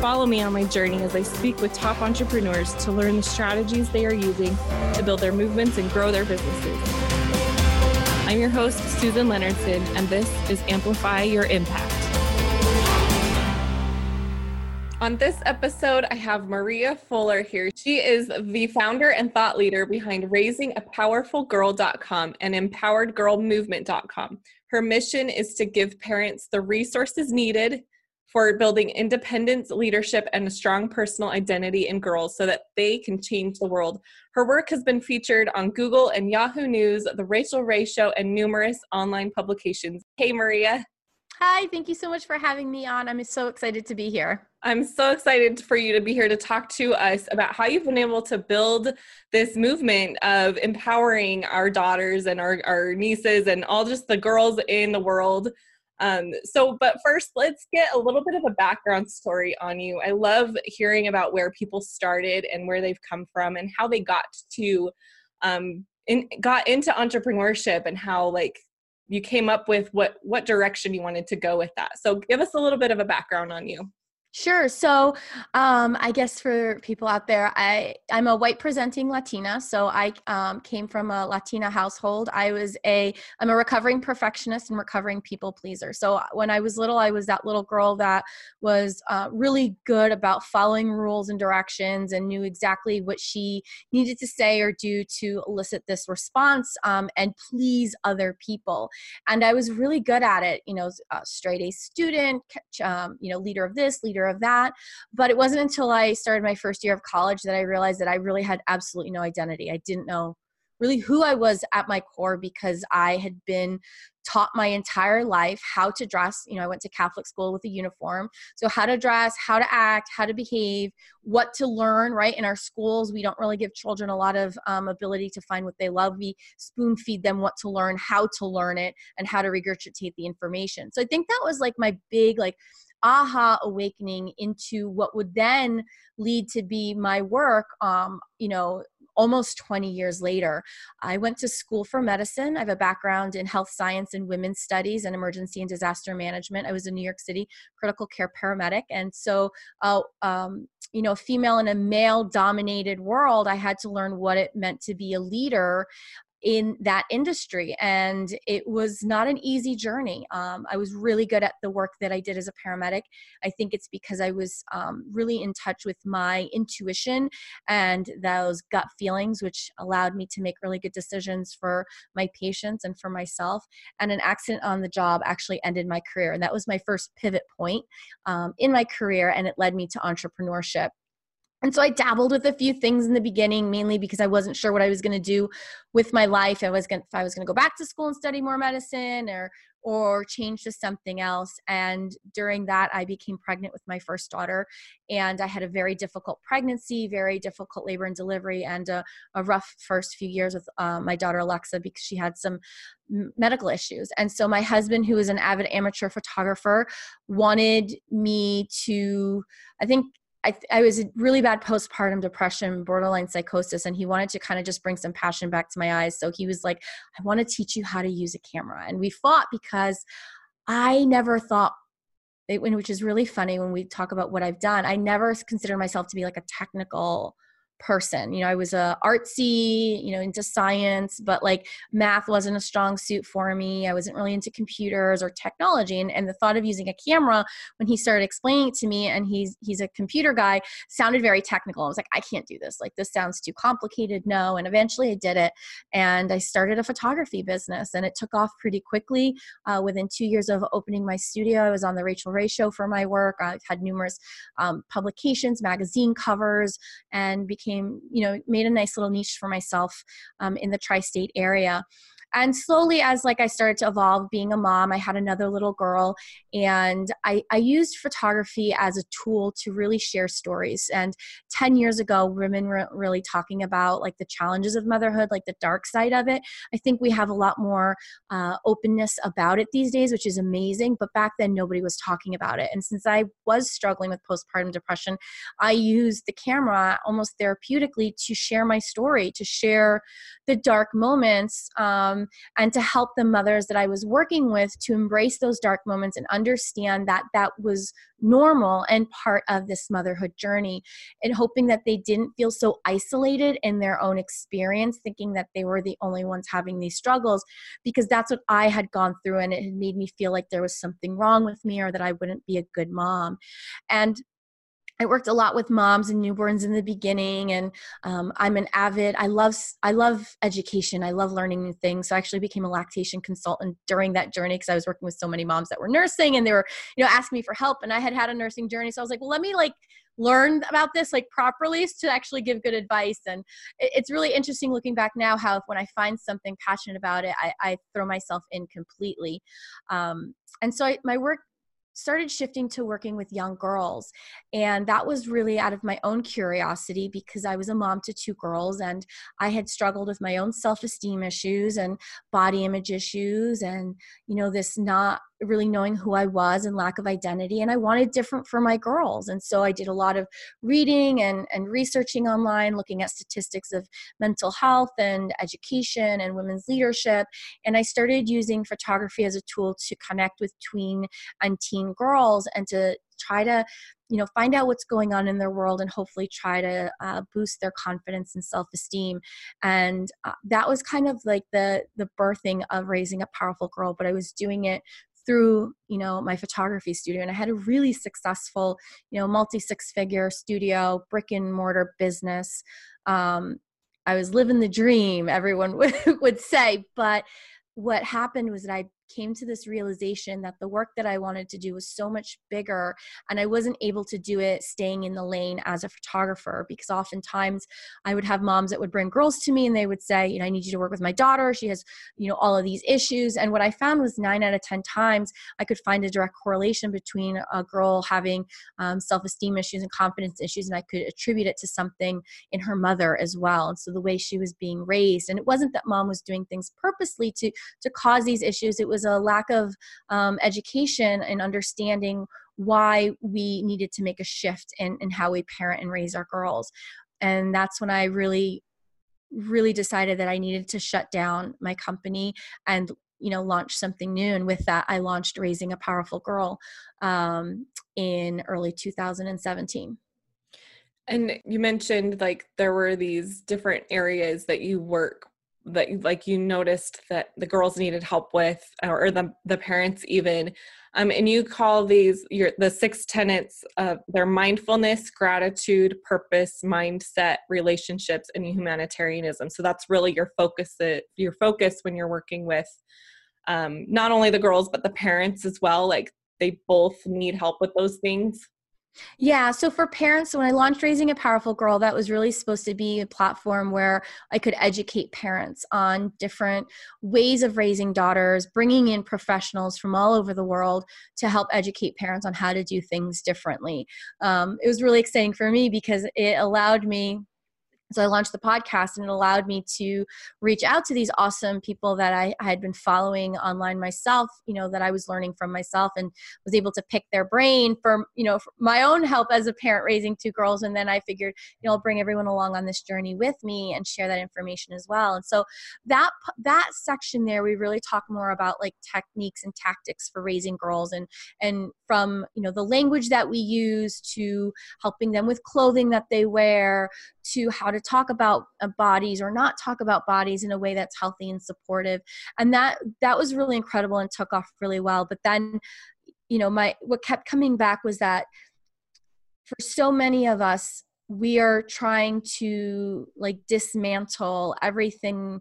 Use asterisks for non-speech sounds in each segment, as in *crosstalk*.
Follow me on my journey as I speak with top entrepreneurs to learn the strategies they are using to build their movements and grow their businesses. I'm your host, Susan Leonardson, and this is Amplify Your Impact. On this episode, I have Maria Fuller here. She is the founder and thought leader behind raisingapowerfulgirl.com and empoweredgirlmovement.com. Her mission is to give parents the resources needed for building independence, leadership, and a strong personal identity in girls so that they can change the world. Her work has been featured on Google and Yahoo News, The Rachael Ray Show, and numerous online publications. Hey, Maria. Hi, thank you so much for having me on. I'm so excited to be here. I'm so excited for you to be here to talk to us about how you've been able to build this movement of empowering our daughters and our, our nieces and all just the girls in the world um, so, but first, let's get a little bit of a background story on you. I love hearing about where people started and where they've come from and how they got to um, in, got into entrepreneurship and how like you came up with what what direction you wanted to go with that. So, give us a little bit of a background on you. Sure. So, um, I guess for people out there, I I'm a white presenting Latina. So I um, came from a Latina household. I was a I'm a recovering perfectionist and recovering people pleaser. So uh, when I was little, I was that little girl that was uh, really good about following rules and directions and knew exactly what she needed to say or do to elicit this response um, and please other people. And I was really good at it. You know, a straight A student, um, you know, leader of this, leader of that. But it wasn't until I started my first year of college that I realized that I really had absolutely no identity. I didn't know really who I was at my core because I had been taught my entire life how to dress. You know, I went to Catholic school with a uniform. So, how to dress, how to act, how to behave, what to learn, right? In our schools, we don't really give children a lot of um, ability to find what they love. We spoon feed them what to learn, how to learn it, and how to regurgitate the information. So, I think that was like my big, like, aha awakening into what would then lead to be my work um, you know almost 20 years later. I went to school for medicine. I have a background in health science and women's studies and emergency and disaster management. I was a New York City critical care paramedic. And so, uh, um, you know, female in a male dominated world, I had to learn what it meant to be a leader in that industry and it was not an easy journey um, i was really good at the work that i did as a paramedic. I think it's because i was um, really in touch with my intuition and those gut feelings which allowed me to make really good decisions for my patients and for myself and an accident on the job actually ended my career and that was my first pivot point um, in my career and it led me to entrepreneurship and so I dabbled with a few things in the beginning, mainly because I wasn't sure what I was going to do with my life. I was going if I was going to go back to school and study more medicine or or change to something else. And during that, I became pregnant with my first daughter, and I had a very difficult pregnancy, very difficult labor and delivery, and a, a rough first few years with uh, my daughter Alexa because she had some medical issues. And so my husband, who is an avid amateur photographer, wanted me to. I think I, I was really bad postpartum depression, borderline psychosis, and he wanted to kind of just bring some passion back to my eyes. So he was like, I want to teach you how to use a camera. And we fought because I never thought, it, which is really funny when we talk about what I've done, I never considered myself to be like a technical person. You know, I was a artsy, you know, into science, but like math wasn't a strong suit for me. I wasn't really into computers or technology. And, and the thought of using a camera when he started explaining it to me and he's he's a computer guy sounded very technical. I was like, I can't do this. Like this sounds too complicated. No. And eventually I did it. And I started a photography business and it took off pretty quickly. Uh, within two years of opening my studio, I was on the Rachael Ray show for my work. I've had numerous um, publications, magazine covers, and became became, you know, made a nice little niche for myself um, in the tri state area. And slowly as like i started to evolve being a mom i had another little girl and i, I used photography as a tool to really share stories. And 10 years ago women weren't really talking about like the challenges of motherhood like the dark side of it. I think we have a lot more uh, openness about it these days which is amazing but back then nobody was talking about it. And since i was struggling with postpartum depression i used the camera almost therapeutically to share my story to share the dark moments um, Um, and to help the mothers that I was working with to embrace those dark moments and understand that that was normal and part of this motherhood journey and hoping that they didn't feel so isolated in their own experience thinking that they were the only ones having these struggles because that's what I had gone through and it had made me feel like there was something wrong with me or that I wouldn't be a good mom. And I worked a lot with moms and newborns in the beginning, and um, I'm an avid. I love I love education. I love learning new things. So I actually became a lactation consultant during that journey because I was working with so many moms that were nursing, and they were you know asking me for help, and I had had a nursing journey. So I was like, well, let me like learn about this like properly to actually give good advice and it's really interesting looking back now how when i find something passionate about it i, I throw myself in completely um, and so I, my work started shifting to working with young girls. And that was really out of my own curiosity because I was a mom to two girls and I had struggled with my own self esteem issues and body image issues and, you know, this not really knowing who I was and lack of identity. And I wanted different for my girls. And so I did a lot of reading and, and researching online, looking at statistics of mental health and education and women's leadership. And I started using photography as a tool to connect with tween and teen girls and to try to you know find out what's going on in their world and hopefully try to uh, boost their confidence and self-esteem and uh, that was kind of like the the birthing of raising a powerful girl but i was doing it through you know my photography studio and i had a really successful you know multi six figure studio brick and mortar business. Um, i was living the dream everyone *laughs* would, would say but what happened was that i came to this realization that the work that I wanted to do was so much bigger and I wasn't able to do it staying in the lane as a photographer because oftentimes I would have moms that would bring girls to me and they would say, you know, I need you to work with my daughter. She has, you know, all of these issues. And what I found was nine out of 10 times I could find a direct correlation between a girl having um, self esteem issues and confidence issues, and I could attribute it to something in her mother as well. And so the way she was being raised, and it wasn't that mom was doing things purposely to to cause these issues, it was was a lack of um, education and understanding why we needed to make a shift in, in how we parent and raise our girls. And that's when I really, really decided that I needed to shut down my company and you know launch something new and with that i launched raising a powerful girl um, in early 2017 and you mentioned like there were these different areas that you work that like you noticed that the girls needed help with or the the parents even um, and you call these your the six tenets of their mindfulness gratitude purpose mindset relationships and humanitarianism. So that's really your focus that your focus when you're working with um, not only the girls but the parents as well. Like they both need help with those things yeah, so for parents, when I launched Raising a Powerful Girl, that was really supposed to be a platform where I could educate parents on different ways of raising daughters, bringing in professionals from all over the world to help educate parents on how to do things differently. Um, it was really exciting for me because it allowed me so I launched the podcast and it allowed me to reach out to these awesome people that I, had been following online myself, you know, that I was learning from myself and was able to pick their brain for, you know, for my own help as a parent raising two girls. And then I figured, you know, I'll bring everyone along on this journey with me and share that information as well. And so that, that section there, we really talk more about like techniques and tactics for raising girls and, and from, you know, the language that we use to helping them with clothing that they wear to how to talk about uh, bodies or not talk about bodies in a way that's healthy and supportive and that that was really incredible and took off really well but then you know my what kept coming back was that for so many of us we are trying to like dismantle everything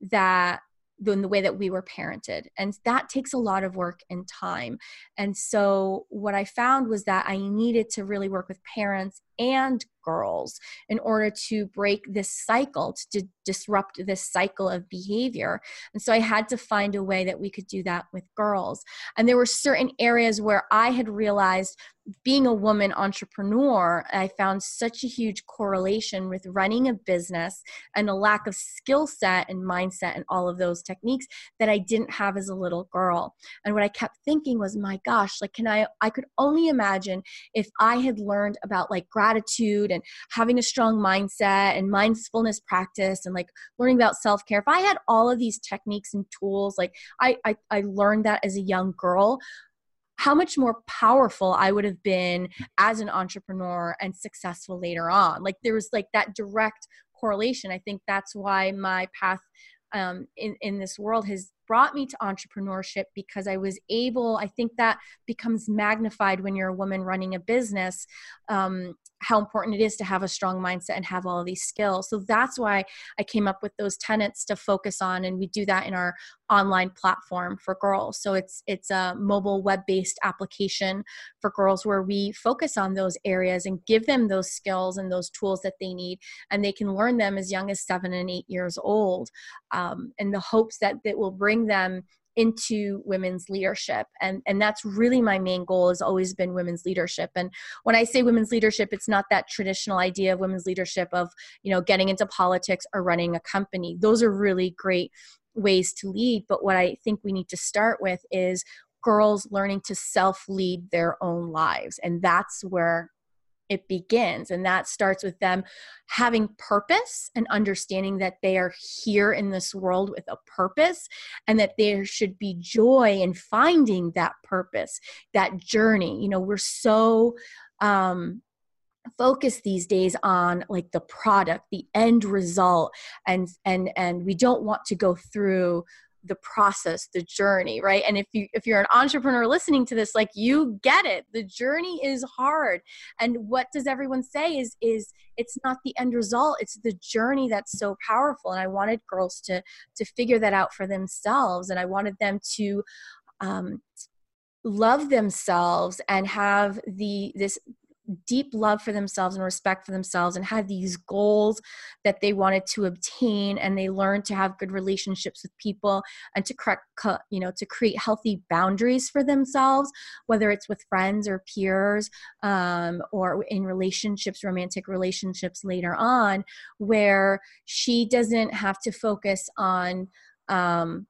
that in the way that we were parented. And that takes a lot of work and time. And so, what I found was that I needed to really work with parents and girls in order to break this cycle to disrupt this cycle of behavior and so i had to find a way that we could do that with girls and there were certain areas where i had realized being a woman entrepreneur, I found such a huge correlation with running a business and a lack of skill set and mindset and all of those techniques that I didn't have as a little girl. And what I kept thinking was, my gosh, like, can I, I could only imagine if I had learned about like gratitude and having a strong mindset and mindfulness practice and like learning about self care. If I had all of these techniques and tools, like I, I, I learned that as a young girl how much more powerful I would have been as an entrepreneur and successful later on. Like there was like that direct correlation. I think that's why my path um, in in this world has brought me to entrepreneurship because I was able. I think that becomes magnified when you're a woman running a business. Um, how important it is to have a strong mindset and have all of these skills. So that's why I came up with those tenets to focus on, and we do that in our online platform for girls. So it's it's a mobile web-based application for girls where we focus on those areas and give them those skills and those tools that they need, and they can learn them as young as seven and eight years old, um, in the hopes that it will bring them into women's leadership. And and that's really my main goal has always been women's leadership. And when i say women's leadership it's not that traditional idea of women's leadership of you know getting into politics or running a company. Those are really great ways to lead. But what i think we need to start with is girls learning to self lead their own lives. And that's where it begins. And that starts with them having purpose and understanding that they are here in this world with a purpose and that there should be joy in finding that purpose, that journey. You know, we're so um focus these days on like the product the end result and and and we don't want to go through the process the journey right? And if you if you're an entrepreneur listening to this like you get it. The journey is hard. And what does everyone say is is it's not the end result. It's the journey that's so powerful. And i wanted girls to to figure that out for themselves. And i wanted them to um love themselves and have the this deep love for themselves and respect for themselves and had these goals that they wanted to obtain and they learned to have good relationships with people and to correct you know to create healthy boundaries for themselves whether it's with friends or peers um, or in relationships romantic relationships later on where she doesn't have to focus on um,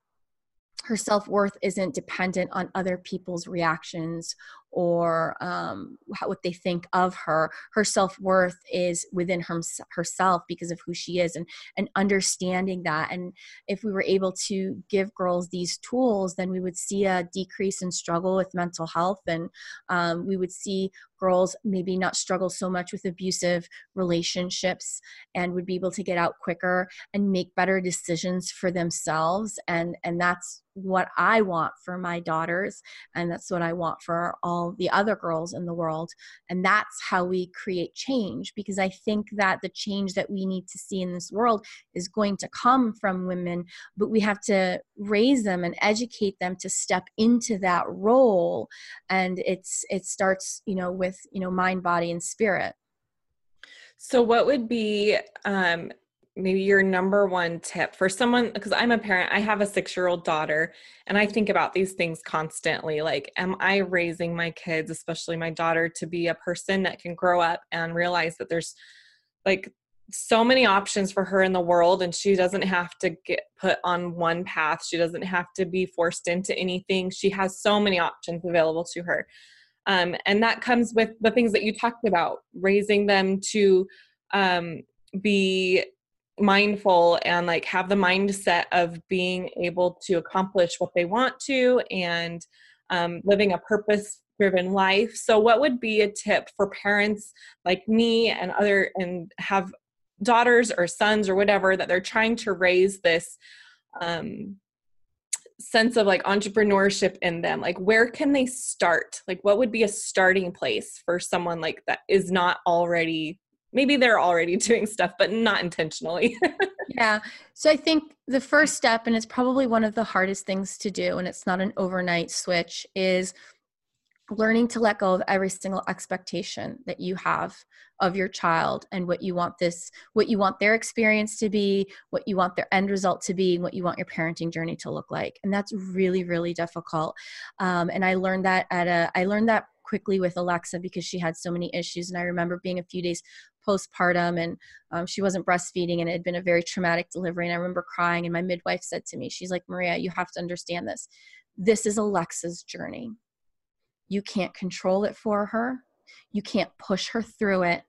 her self-worth isn't dependent on other people's reactions or um, how, what they think of her her self-worth is within her, herself because of who she is and and understanding that. And if we were able to give girls these tools then we would see a decrease in struggle with mental health and um, we would see girls maybe not struggle so much with abusive relationships and would be able to get out quicker and make better decisions for themselves. And and that's what I want for my daughters and that's what I want for all the other girls in the world. And that's how we create change because I think that the change that we need to see in this world is going to come from women but we have to raise them and educate them to step into that role. And it's it starts you know with you know mind body and spirit so what would be um maybe your number one tip for someone because I'm a parent, I have a 6-year-old daughter and I think about these things constantly like am I raising my kids, especially my daughter to be a person that can grow up and realize that there's like so many options for her in the world and she doesn't have to get put on one path. She doesn't have to be forced into anything. She has so many options available to her. Um, and that comes with the things that you talked about, raising them to um, be mindful and like have the mindset of being able to accomplish what they want to and um, living a purpose driven life. So what would be a tip for parents like me and other and have daughters or sons or whatever that they're trying to raise this um, sense of like entrepreneurship in them like where can they start? Like what would be a starting place for someone like that is not already maybe they're already *laughs* doing stuff but not intentionally? *laughs* Yeah. So i think the first step and it's probably one of the hardest things to do and it's not an overnight switch is learning to let go of every single expectation that you have of your child and what you want this what you want their experience to be what you want their end result to be and what you want your parenting journey to look like. And that's really really difficult. Um, and i learned that at a i learned that quickly with alexa because she had so many issues. And i remember being a few days postpartum and um, she wasn't breastfeeding and it had been a very traumatic delivery. And i remember crying and my midwife said to me she's like maria you have to understand this. This is alexa's journey you can't control it for her. You can't push her through it.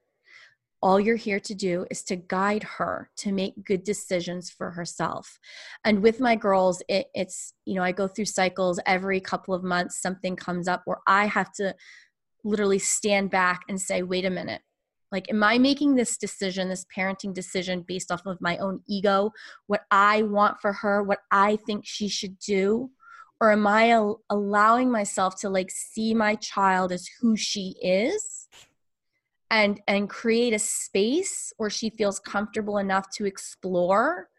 All you're here to do is to guide her to make good decisions for herself. And with my girls it, it's you know i go through cycles every couple of months something comes up where i have to literally stand back and say wait a minute. Like, am I making this decision, this parenting decision based off of my own ego, what I want for her, what I think she should do? Or am I al- allowing myself to like see my child as who she is and and create a space where she feels comfortable enough to explore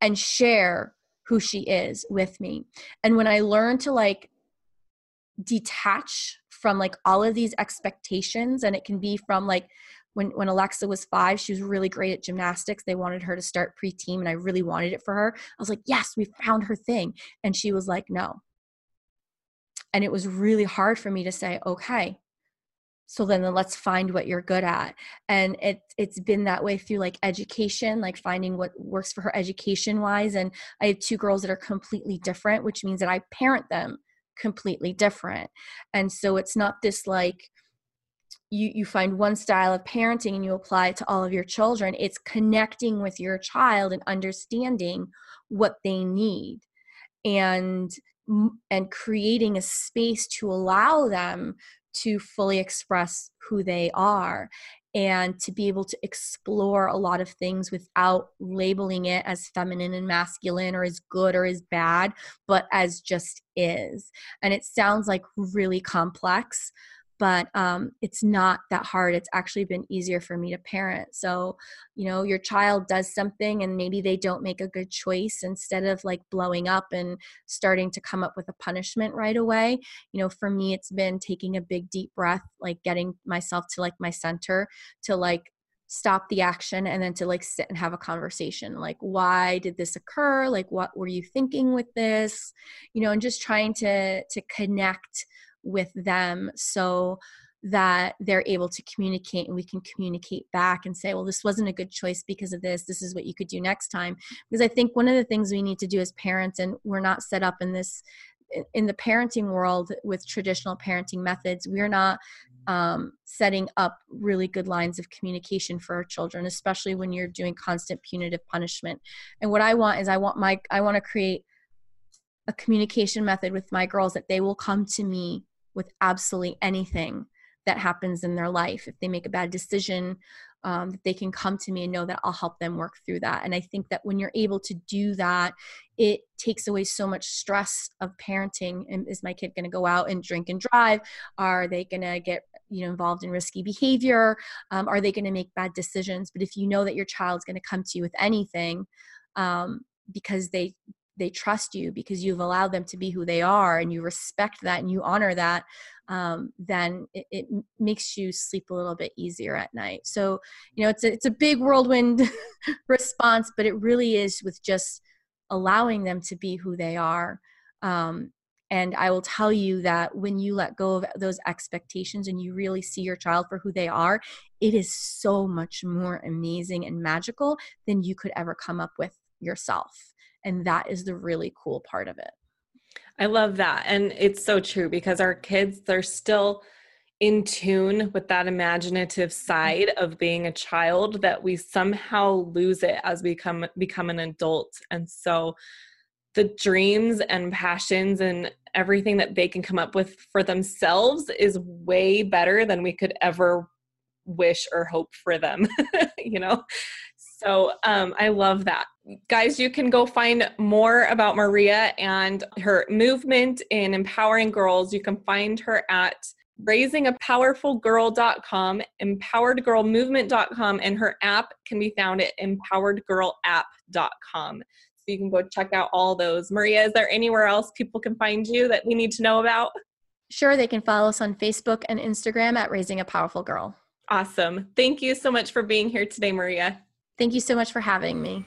and share who she is with me. And when I learn to like detach from like all of these expectations and it can be from like when when Alexa was five, she was really great at gymnastics. They wanted her to start pre-team, and I really wanted it for her. I was like, "Yes, we found her thing," and she was like, "No." And it was really hard for me to say, "Okay, so then, then let's find what you're good at." And it it's been that way through like education, like finding what works for her education wise. And I have two girls that are completely different, which means that I parent them completely different. And so it's not this like you you find one style of parenting and you apply it to all of your children it's connecting with your child and understanding what they need and and creating a space to allow them to fully express who they are and to be able to explore a lot of things without labeling it as feminine and masculine or as good or as bad, but as just is. And it sounds like really complex, but um, it's not that hard. It's actually been easier for me to parent. So, you know, your child does something and maybe they don't make a good choice. Instead of like blowing up and starting to come up with a punishment right away, you know, for me, it's been taking a big, deep breath, like getting myself to like my center to like stop the action and then to like sit and have a conversation like why did this occur like what were you thinking with this you know and just trying to to connect with them so that they're able to communicate and we can communicate back and say well this wasn't a good choice because of this. This is what you could do next time. Because i think one of the things we need to do as parents and we're not set up in this in the parenting world with traditional parenting methods we're not um, setting up really good lines of communication for our children especially when you're doing constant punitive punishment. And what i want is i want my i want to create a communication method with my girls that they will come to me with absolutely anything that happens in their life. If they make a bad decision, um, they can come to me and know that I'll help them work through that. And I think that when you're able to do that, it takes away so much stress of parenting. And is my kid going to go out and drink and drive? Are they going to get you know involved in risky behavior? Um, are they going to make bad decisions? But if you know that your child's going to come to you with anything, um, because they they trust you because you've allowed them to be who they are and you respect that and you honor that um, then it, it, makes you sleep a little bit easier at night so you know it's a, it's a big whirlwind *laughs* response but it really is with just allowing them to be who they are um, and I will tell you that when you let go of those expectations and you really see your child for who they are, it is so much more amazing and magical than you could ever come up with yourself. And that is the really cool part of it. I love that. And it's so true because our kids, they're still in tune with that imaginative side of being a child that we somehow lose it as we become become an adult. And so the dreams and passions and everything that they can come up with for themselves is way better than we could ever wish or hope for them *laughs* you know so um, I love that. Guys, you can go find more about Maria and her movement in empowering girls. You can find her at raisingapowerfulgirl.com, empoweredgirlmovement.com, and her app can be found at empoweredgirlapp.com. So you can go check out all those. Maria, is there anywhere else people can find you that we need to know about? sure they can follow us on Facebook and Instagram at Raising a Powerful Girl. Awesome. Thank you so much for being here today, Maria. Thank you so much for having me.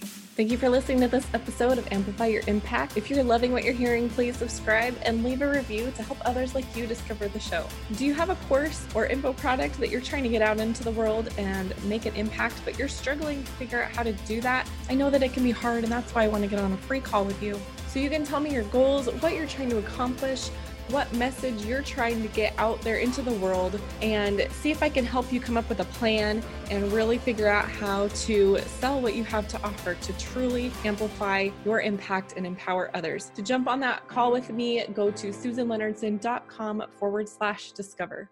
Thank you for listening to this episode of Amplify Your Impact. If you're loving what you're hearing, please subscribe and leave a review to help others like you discover the show. Do you have a course or info product that you're trying to get out into the world and make an impact, but you're struggling to figure out how to do that? I know that it can be hard, and that's why I want to get on a free call with you. So you can tell me your goals, what you're trying to accomplish, what message you're trying to get out there into the world and see if I can help you come up with a plan and really figure out how to sell what you have to offer to truly amplify your impact and empower others. To jump on that call with me, go to susanleonardson.com forward slash discover.